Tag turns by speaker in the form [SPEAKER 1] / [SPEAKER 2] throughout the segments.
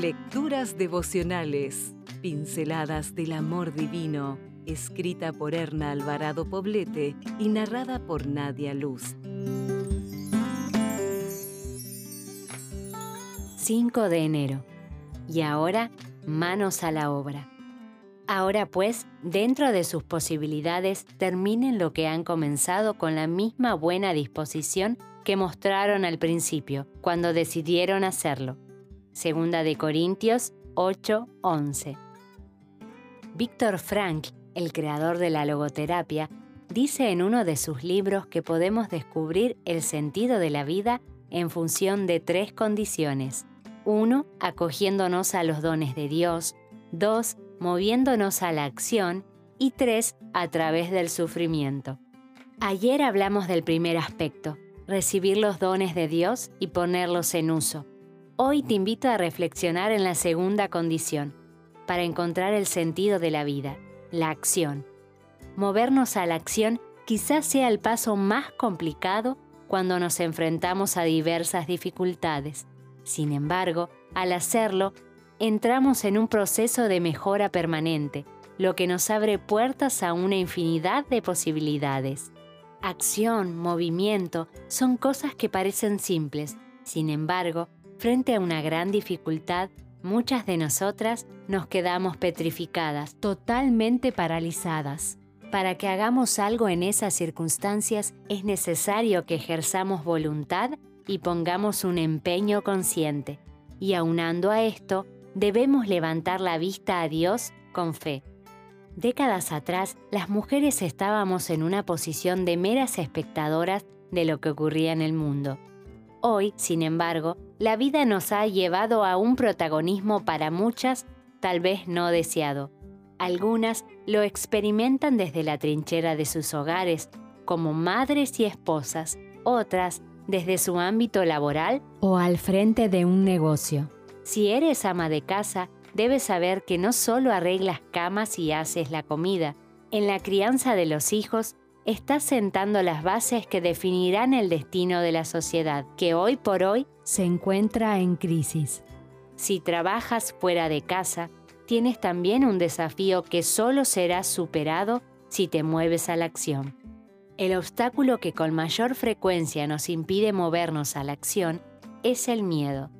[SPEAKER 1] Lecturas devocionales, pinceladas del amor divino, escrita por Erna Alvarado Poblete y narrada por Nadia Luz.
[SPEAKER 2] 5 de enero. Y ahora, manos a la obra. Ahora pues, dentro de sus posibilidades, terminen lo que han comenzado con la misma buena disposición que mostraron al principio, cuando decidieron hacerlo. Segunda de Corintios 8:11. Víctor Frank, el creador de la logoterapia, dice en uno de sus libros que podemos descubrir el sentido de la vida en función de tres condiciones. 1. Acogiéndonos a los dones de Dios. 2. Moviéndonos a la acción. Y 3. A través del sufrimiento. Ayer hablamos del primer aspecto, recibir los dones de Dios y ponerlos en uso. Hoy te invito a reflexionar en la segunda condición, para encontrar el sentido de la vida, la acción. Movernos a la acción quizás sea el paso más complicado cuando nos enfrentamos a diversas dificultades. Sin embargo, al hacerlo, entramos en un proceso de mejora permanente, lo que nos abre puertas a una infinidad de posibilidades. Acción, movimiento, son cosas que parecen simples, sin embargo, Frente a una gran dificultad, muchas de nosotras nos quedamos petrificadas, totalmente paralizadas. Para que hagamos algo en esas circunstancias es necesario que ejerzamos voluntad y pongamos un empeño consciente. Y aunando a esto, debemos levantar la vista a Dios con fe. Décadas atrás, las mujeres estábamos en una posición de meras espectadoras de lo que ocurría en el mundo. Hoy, sin embargo, la vida nos ha llevado a un protagonismo para muchas tal vez no deseado. Algunas lo experimentan desde la trinchera de sus hogares, como madres y esposas, otras desde su ámbito laboral o al frente de un negocio. Si eres ama de casa, debes saber que no solo arreglas camas y haces la comida, en la crianza de los hijos estás sentando las bases que definirán el destino de la sociedad, que hoy por hoy se encuentra en crisis. Si trabajas fuera de casa, tienes también un desafío que solo será superado si te mueves a la acción. El obstáculo que con mayor frecuencia nos impide movernos a la acción es el miedo.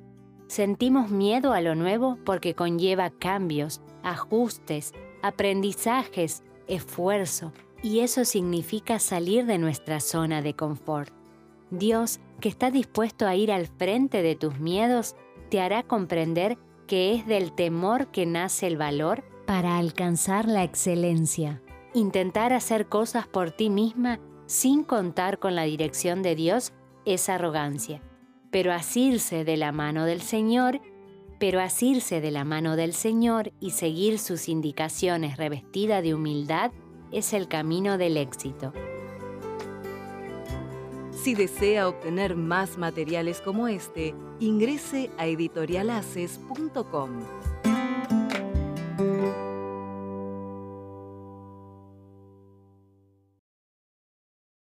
[SPEAKER 2] Sentimos miedo a lo nuevo porque conlleva cambios, ajustes, aprendizajes, esfuerzo, y eso significa salir de nuestra zona de confort. Dios, que está dispuesto a ir al frente de tus miedos, te hará comprender que es del temor que nace el valor para alcanzar la excelencia. Intentar hacer cosas por ti misma sin contar con la dirección de Dios es arrogancia. Pero asirse de la mano del Señor, pero asirse de la mano del Señor y seguir sus indicaciones revestida de humildad es el camino del éxito.
[SPEAKER 1] Si desea obtener más materiales como este, ingrese a editorialaces.com.